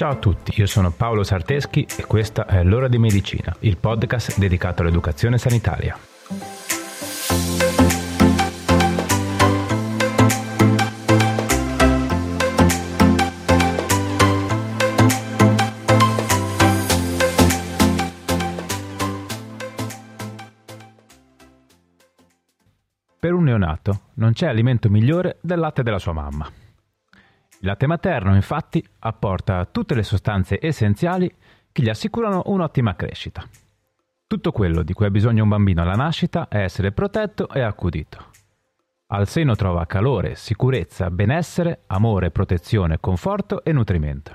Ciao a tutti, io sono Paolo Sarteschi e questa è L'ora di medicina, il podcast dedicato all'educazione sanitaria. Per un neonato non c'è alimento migliore del latte della sua mamma. Il latte materno, infatti, apporta tutte le sostanze essenziali che gli assicurano un'ottima crescita. Tutto quello di cui ha bisogno un bambino alla nascita è essere protetto e accudito. Al seno trova calore, sicurezza, benessere, amore, protezione, conforto e nutrimento.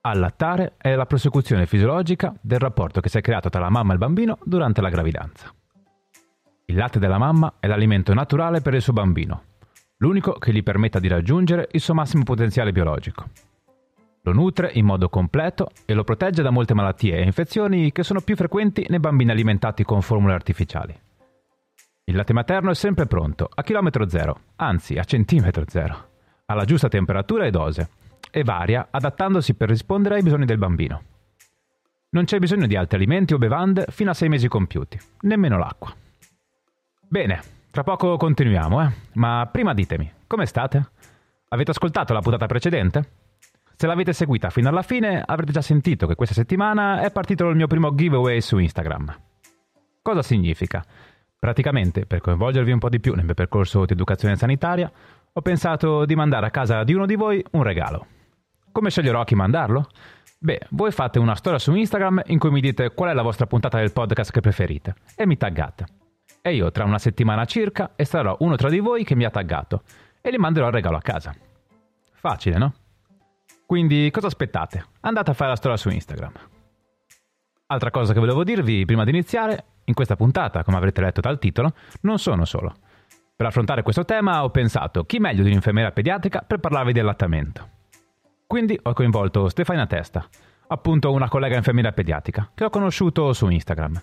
Allattare è la prosecuzione fisiologica del rapporto che si è creato tra la mamma e il bambino durante la gravidanza. Il latte della mamma è l'alimento naturale per il suo bambino, l'unico che gli permetta di raggiungere il suo massimo potenziale biologico. Lo nutre in modo completo e lo protegge da molte malattie e infezioni che sono più frequenti nei bambini alimentati con formule artificiali. Il latte materno è sempre pronto, a chilometro zero, anzi a centimetro zero, alla giusta temperatura e dose, e varia adattandosi per rispondere ai bisogni del bambino. Non c'è bisogno di altri alimenti o bevande fino a sei mesi compiuti, nemmeno l'acqua. Bene, tra poco continuiamo, eh? Ma prima ditemi, come state? Avete ascoltato la puntata precedente? Se l'avete seguita fino alla fine avrete già sentito che questa settimana è partito il mio primo giveaway su Instagram. Cosa significa? Praticamente, per coinvolgervi un po' di più nel mio percorso di educazione sanitaria, ho pensato di mandare a casa di uno di voi un regalo. Come sceglierò a chi mandarlo? Beh, voi fate una storia su Instagram in cui mi dite qual è la vostra puntata del podcast che preferite e mi taggate e io tra una settimana circa estrarrò uno tra di voi che mi ha taggato e gli manderò il regalo a casa. Facile, no? Quindi cosa aspettate? Andate a fare la storia su Instagram. Altra cosa che volevo dirvi prima di iniziare, in questa puntata, come avrete letto dal titolo, non sono solo. Per affrontare questo tema ho pensato chi meglio di un'infermiera pediatrica per parlarvi di allattamento. Quindi ho coinvolto Stefania Testa, appunto una collega infermiera pediatrica, che ho conosciuto su Instagram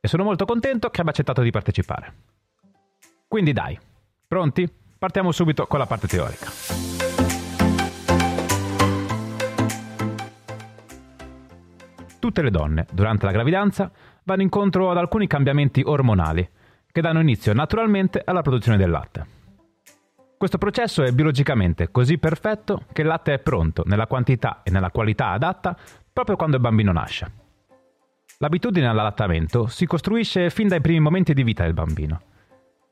e sono molto contento che abbia accettato di partecipare. Quindi dai, pronti? Partiamo subito con la parte teorica. Tutte le donne, durante la gravidanza, vanno incontro ad alcuni cambiamenti ormonali che danno inizio naturalmente alla produzione del latte. Questo processo è biologicamente così perfetto che il latte è pronto nella quantità e nella qualità adatta proprio quando il bambino nasce. L'abitudine all'allattamento si costruisce fin dai primi momenti di vita del bambino.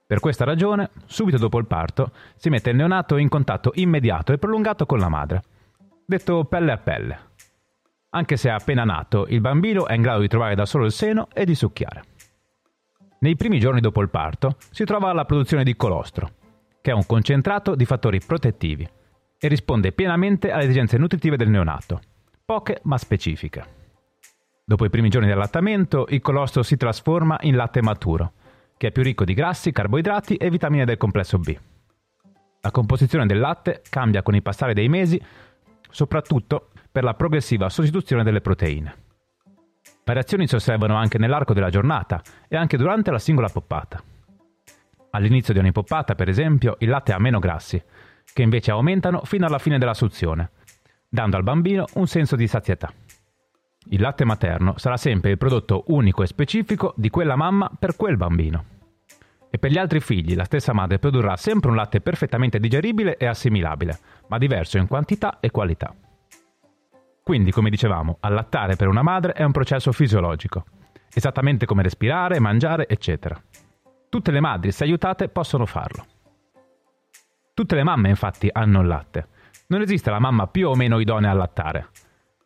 Per questa ragione, subito dopo il parto, si mette il neonato in contatto immediato e prolungato con la madre, detto pelle a pelle. Anche se appena nato, il bambino è in grado di trovare da solo il seno e di succhiare. Nei primi giorni dopo il parto si trova la produzione di colostro, che è un concentrato di fattori protettivi e risponde pienamente alle esigenze nutritive del neonato, poche ma specifiche. Dopo i primi giorni di allattamento, il colostro si trasforma in latte maturo, che è più ricco di grassi, carboidrati e vitamine del complesso B. La composizione del latte cambia con il passare dei mesi, soprattutto per la progressiva sostituzione delle proteine. Variazioni si osservano anche nell'arco della giornata e anche durante la singola poppata. All'inizio di ogni poppata, per esempio, il latte ha meno grassi, che invece aumentano fino alla fine della suzione, dando al bambino un senso di sazietà. Il latte materno sarà sempre il prodotto unico e specifico di quella mamma per quel bambino. E per gli altri figli la stessa madre produrrà sempre un latte perfettamente digeribile e assimilabile, ma diverso in quantità e qualità. Quindi, come dicevamo, allattare per una madre è un processo fisiologico, esattamente come respirare, mangiare, eccetera. Tutte le madri, se aiutate, possono farlo. Tutte le mamme, infatti, hanno il latte. Non esiste la mamma più o meno idonea a allattare.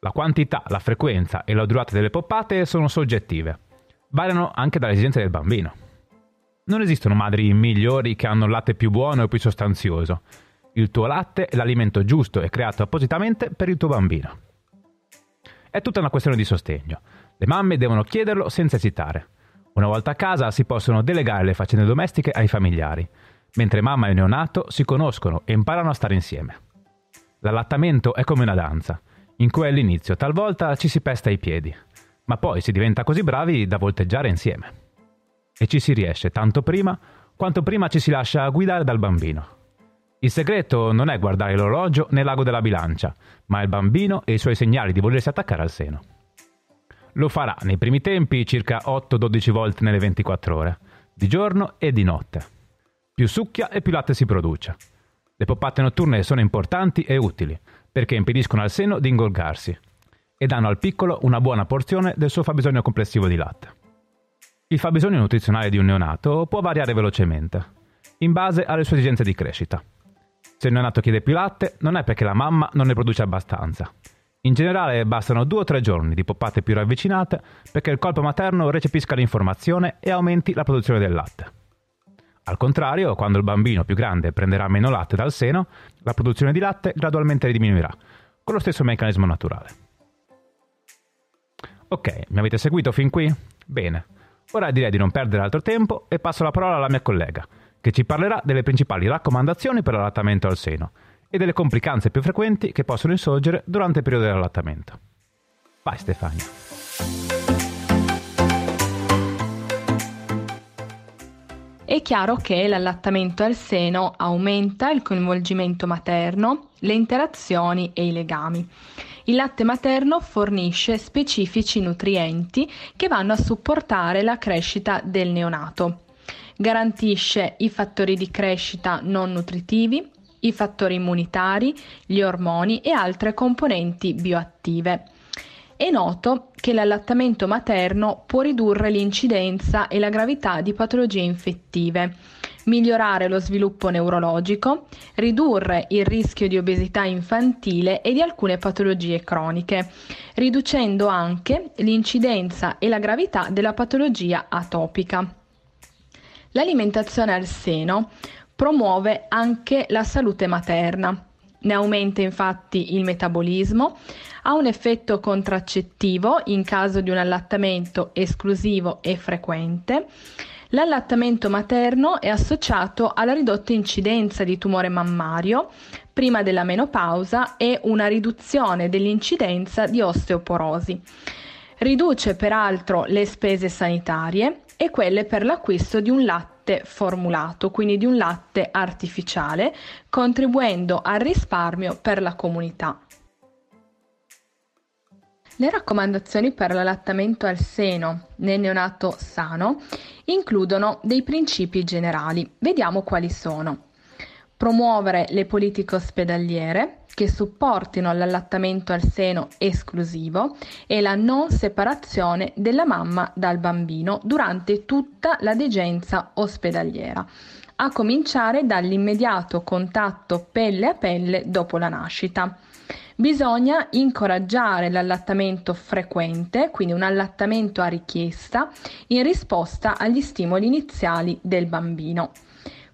La quantità, la frequenza e la durata delle poppate sono soggettive. Variano anche dalle esigenze del bambino. Non esistono madri migliori che hanno il latte più buono e più sostanzioso. Il tuo latte è l'alimento giusto e creato appositamente per il tuo bambino. È tutta una questione di sostegno. Le mamme devono chiederlo senza esitare. Una volta a casa si possono delegare le faccende domestiche ai familiari, mentre mamma e neonato si conoscono e imparano a stare insieme. L'allattamento è come una danza in cui all'inizio talvolta ci si pesta i piedi, ma poi si diventa così bravi da volteggiare insieme. E ci si riesce tanto prima quanto prima ci si lascia guidare dal bambino. Il segreto non è guardare l'orologio né l'ago della bilancia, ma il bambino e i suoi segnali di volersi attaccare al seno. Lo farà nei primi tempi circa 8-12 volte nelle 24 ore, di giorno e di notte. Più succhia e più latte si produce. Le poppate notturne sono importanti e utili, perché impediscono al seno di ingorgarsi e danno al piccolo una buona porzione del suo fabbisogno complessivo di latte. Il fabbisogno nutrizionale di un neonato può variare velocemente, in base alle sue esigenze di crescita. Se il neonato chiede più latte, non è perché la mamma non ne produce abbastanza. In generale bastano due o tre giorni di poppate più ravvicinate perché il corpo materno recepisca l'informazione e aumenti la produzione del latte. Al contrario, quando il bambino più grande prenderà meno latte dal seno, la produzione di latte gradualmente diminuirà, con lo stesso meccanismo naturale. Ok, mi avete seguito fin qui? Bene. Ora direi di non perdere altro tempo e passo la parola alla mia collega, che ci parlerà delle principali raccomandazioni per l'allattamento al seno e delle complicanze più frequenti che possono insorgere durante il periodo dell'allattamento. Vai Stefania. È chiaro che l'allattamento al seno aumenta il coinvolgimento materno, le interazioni e i legami. Il latte materno fornisce specifici nutrienti che vanno a supportare la crescita del neonato garantisce i fattori di crescita non nutritivi, i fattori immunitari, gli ormoni e altre componenti bioattive. È noto che l'allattamento materno può ridurre l'incidenza e la gravità di patologie infettive, migliorare lo sviluppo neurologico, ridurre il rischio di obesità infantile e di alcune patologie croniche, riducendo anche l'incidenza e la gravità della patologia atopica. L'alimentazione al seno promuove anche la salute materna. Ne aumenta infatti il metabolismo, ha un effetto contraccettivo in caso di un allattamento esclusivo e frequente. L'allattamento materno è associato alla ridotta incidenza di tumore mammario prima della menopausa e una riduzione dell'incidenza di osteoporosi. Riduce peraltro le spese sanitarie e quelle per l'acquisto di un latte formulato, quindi di un latte artificiale, contribuendo al risparmio per la comunità. Le raccomandazioni per l'allattamento al seno nel neonato sano includono dei principi generali. Vediamo quali sono. Promuovere le politiche ospedaliere, che supportino l'allattamento al seno esclusivo e la non separazione della mamma dal bambino durante tutta la degenza ospedaliera, a cominciare dall'immediato contatto pelle a pelle dopo la nascita. Bisogna incoraggiare l'allattamento frequente, quindi un allattamento a richiesta, in risposta agli stimoli iniziali del bambino.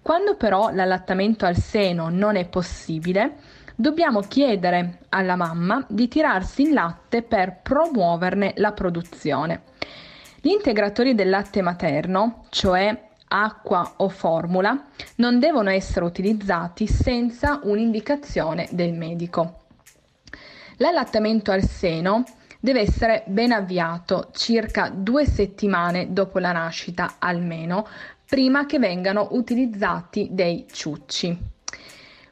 Quando però l'allattamento al seno non è possibile, dobbiamo chiedere alla mamma di tirarsi il latte per promuoverne la produzione. Gli integratori del latte materno, cioè acqua o formula, non devono essere utilizzati senza un'indicazione del medico. L'allattamento al seno deve essere ben avviato circa due settimane dopo la nascita almeno, prima che vengano utilizzati dei ciucci.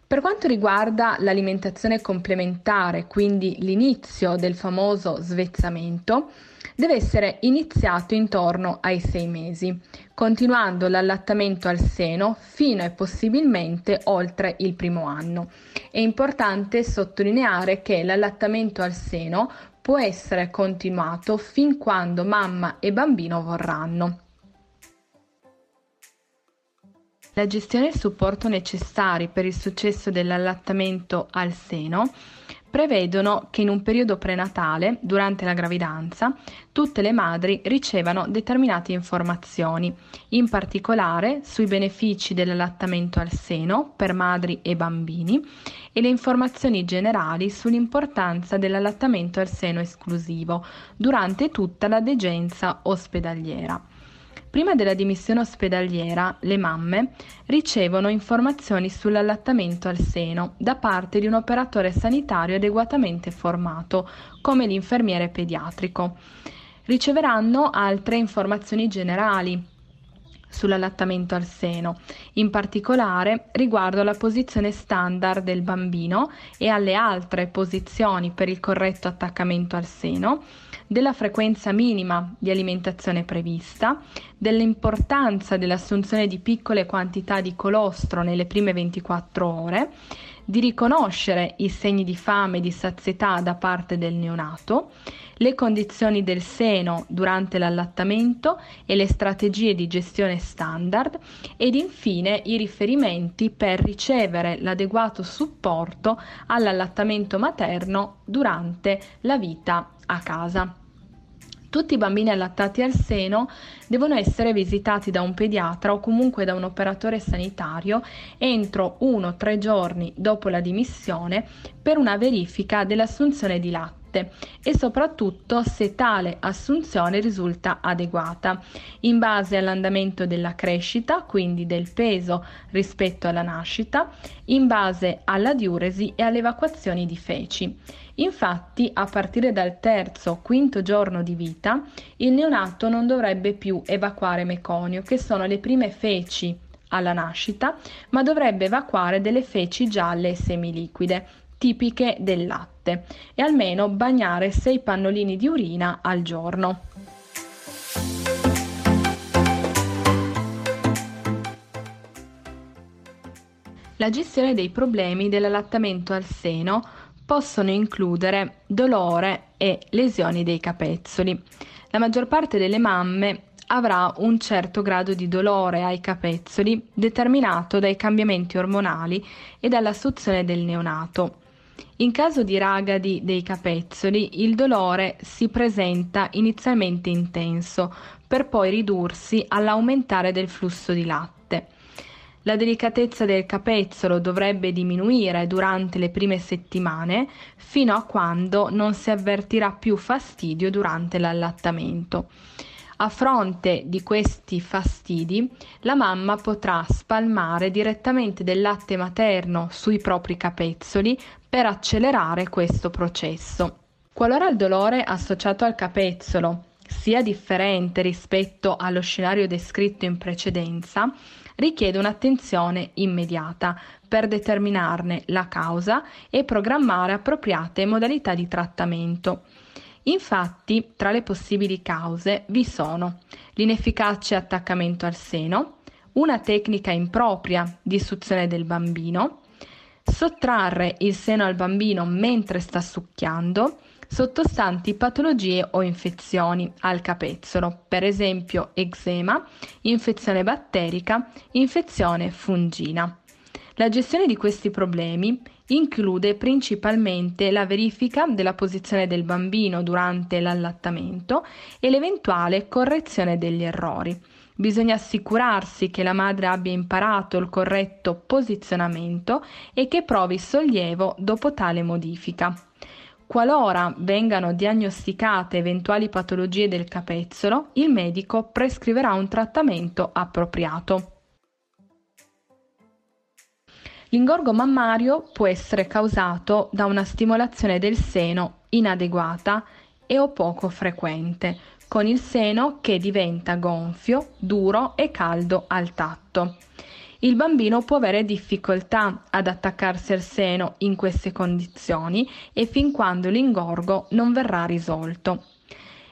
Per quanto riguarda l'alimentazione complementare, quindi l'inizio del famoso svezzamento, deve essere iniziato intorno ai sei mesi, continuando l'allattamento al seno fino e possibilmente oltre il primo anno. È importante sottolineare che l'allattamento al seno può essere continuato fin quando mamma e bambino vorranno. La gestione e il supporto necessari per il successo dell'allattamento al seno prevedono che in un periodo prenatale, durante la gravidanza, tutte le madri ricevano determinate informazioni, in particolare sui benefici dell'allattamento al seno per madri e bambini e le informazioni generali sull'importanza dell'allattamento al seno esclusivo durante tutta la degenza ospedaliera. Prima della dimissione ospedaliera, le mamme ricevono informazioni sull'allattamento al seno da parte di un operatore sanitario adeguatamente formato, come l'infermiere pediatrico. Riceveranno altre informazioni generali sull'allattamento al seno, in particolare riguardo alla posizione standard del bambino e alle altre posizioni per il corretto attaccamento al seno, della frequenza minima di alimentazione prevista, dell'importanza dell'assunzione di piccole quantità di colostro nelle prime 24 ore, di riconoscere i segni di fame e di sazietà da parte del neonato, le condizioni del seno durante l'allattamento e le strategie di gestione standard ed infine i riferimenti per ricevere l'adeguato supporto all'allattamento materno durante la vita a casa. Tutti i bambini allattati al seno devono essere visitati da un pediatra o comunque da un operatore sanitario entro 1-3 giorni dopo la dimissione per una verifica dell'assunzione di latte latte e soprattutto se tale assunzione risulta adeguata in base all'andamento della crescita, quindi del peso rispetto alla nascita, in base alla diuresi e alle evacuazioni di feci. Infatti, a partire dal terzo o quinto giorno di vita, il neonato non dovrebbe più evacuare meconio, che sono le prime feci alla nascita, ma dovrebbe evacuare delle feci gialle e semiliquide, tipiche del latte e almeno bagnare 6 pannolini di urina al giorno. La gestione dei problemi dell'allattamento al seno possono includere dolore e lesioni dei capezzoli. La maggior parte delle mamme avrà un certo grado di dolore ai capezzoli determinato dai cambiamenti ormonali e dalla suzione del neonato. In caso di ragadi dei capezzoli, il dolore si presenta inizialmente intenso, per poi ridursi all'aumentare del flusso di latte. La delicatezza del capezzolo dovrebbe diminuire durante le prime settimane fino a quando non si avvertirà più fastidio durante l'allattamento. A fronte di questi fastidi, la mamma potrà spalmare direttamente del latte materno sui propri capezzoli per accelerare questo processo. Qualora il dolore associato al capezzolo sia differente rispetto allo scenario descritto in precedenza, richiede un'attenzione immediata per determinarne la causa e programmare appropriate modalità di trattamento. Infatti, tra le possibili cause vi sono l'inefficace attaccamento al seno, una tecnica impropria di suzione del bambino, sottrarre il seno al bambino mentre sta succhiando, sottostanti patologie o infezioni al capezzolo, per esempio eczema, infezione batterica, infezione fungina. La gestione di questi problemi include principalmente la verifica della posizione del bambino durante l'allattamento e l'eventuale correzione degli errori. Bisogna assicurarsi che la madre abbia imparato il corretto posizionamento e che provi sollievo dopo tale modifica. Qualora vengano diagnosticate eventuali patologie del capezzolo, il medico prescriverà un trattamento appropriato. L'ingorgo mammario può essere causato da una stimolazione del seno inadeguata e o poco frequente, con il seno che diventa gonfio, duro e caldo al tatto. Il bambino può avere difficoltà ad attaccarsi al seno in queste condizioni e fin quando l'ingorgo non verrà risolto.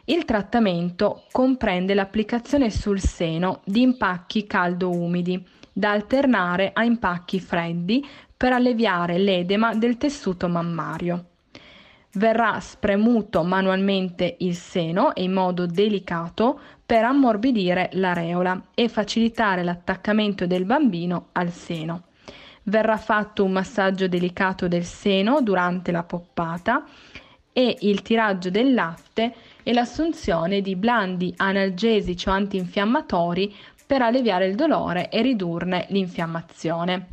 Il trattamento comprende l'applicazione sul seno di impacchi caldo-umidi da alternare a impacchi freddi per alleviare l'edema del tessuto mammario. Verrà spremuto manualmente il seno e in modo delicato per ammorbidire l'areola e facilitare l'attaccamento del bambino al seno. Verrà fatto un massaggio delicato del seno durante la poppata e il tiraggio del latte e l'assunzione di blandi analgesici o antinfiammatori per alleviare il dolore e ridurne l'infiammazione.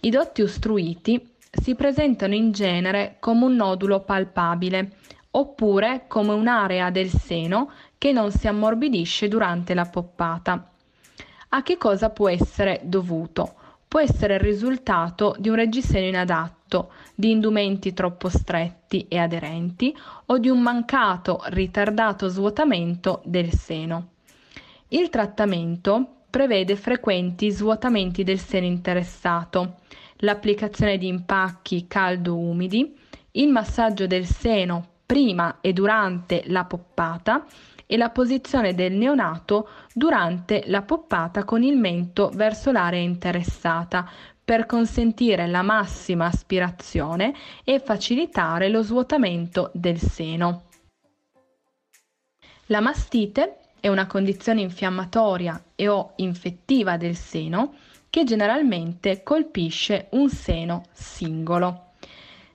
I dotti ostruiti si presentano in genere come un nodulo palpabile oppure come un'area del seno che non si ammorbidisce durante la poppata. A che cosa può essere dovuto? Può essere il risultato di un reggiseno inadatto, di indumenti troppo stretti e aderenti o di un mancato, ritardato svuotamento del seno. Il trattamento prevede frequenti svuotamenti del seno interessato, l'applicazione di impacchi caldo-umidi, il massaggio del seno prima e durante la poppata e la posizione del neonato durante la poppata con il mento verso l'area interessata per consentire la massima aspirazione e facilitare lo svuotamento del seno. La mastite è una condizione infiammatoria e o infettiva del seno che generalmente colpisce un seno singolo.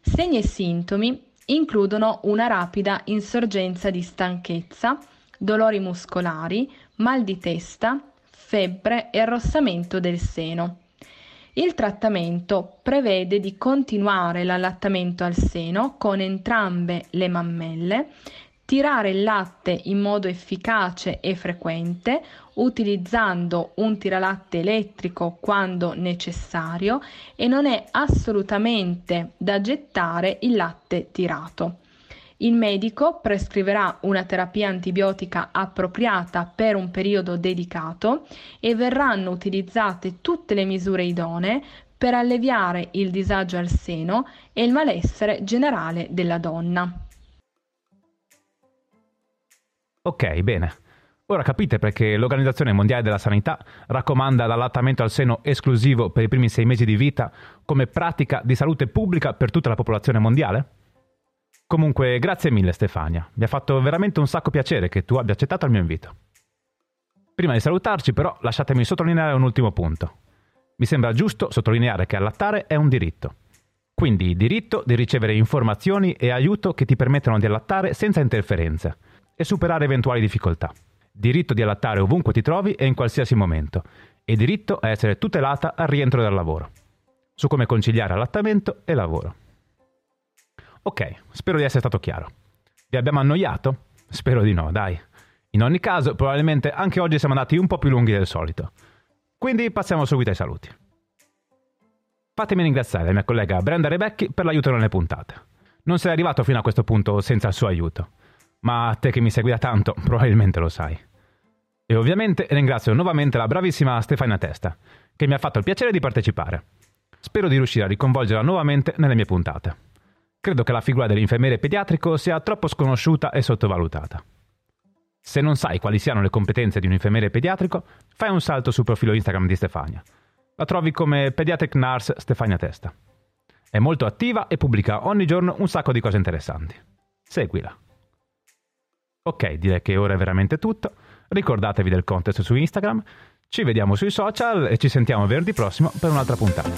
Segni e sintomi includono una rapida insorgenza di stanchezza, dolori muscolari, mal di testa, febbre e arrossamento del seno. Il trattamento prevede di continuare l'allattamento al seno con entrambe le mammelle, tirare il latte in modo efficace e frequente utilizzando un tiralatte elettrico quando necessario e non è assolutamente da gettare il latte tirato. Il medico prescriverà una terapia antibiotica appropriata per un periodo dedicato e verranno utilizzate tutte le misure idonee per alleviare il disagio al seno e il malessere generale della donna. Ok, bene. Ora capite perché l'Organizzazione Mondiale della Sanità raccomanda l'allattamento al seno esclusivo per i primi sei mesi di vita come pratica di salute pubblica per tutta la popolazione mondiale? Comunque, grazie mille Stefania, mi ha fatto veramente un sacco piacere che tu abbia accettato il mio invito. Prima di salutarci però lasciatemi sottolineare un ultimo punto. Mi sembra giusto sottolineare che allattare è un diritto. Quindi diritto di ricevere informazioni e aiuto che ti permettono di allattare senza interferenze e superare eventuali difficoltà. Diritto di allattare ovunque ti trovi e in qualsiasi momento. E diritto a essere tutelata al rientro dal lavoro. Su come conciliare allattamento e lavoro. Ok, spero di essere stato chiaro. Vi abbiamo annoiato? Spero di no, dai. In ogni caso, probabilmente anche oggi siamo andati un po' più lunghi del solito. Quindi passiamo subito ai saluti. Fatemi ringraziare la mia collega Brenda Rebecchi per l'aiuto nelle puntate. Non sei arrivato fino a questo punto senza il suo aiuto, ma te che mi segui da tanto probabilmente lo sai. E ovviamente ringrazio nuovamente la bravissima Stefania Testa, che mi ha fatto il piacere di partecipare. Spero di riuscire a riconvolgerla nuovamente nelle mie puntate. Credo che la figura dell'infermiere pediatrico sia troppo sconosciuta e sottovalutata. Se non sai quali siano le competenze di un infermiere pediatrico, fai un salto sul profilo Instagram di Stefania. La trovi come Pediatric Nurse Stefania Testa. È molto attiva e pubblica ogni giorno un sacco di cose interessanti. Seguila. Ok, direi che ora è veramente tutto. Ricordatevi del contest su Instagram. Ci vediamo sui social e ci sentiamo venerdì prossimo per un'altra puntata.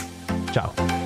Ciao!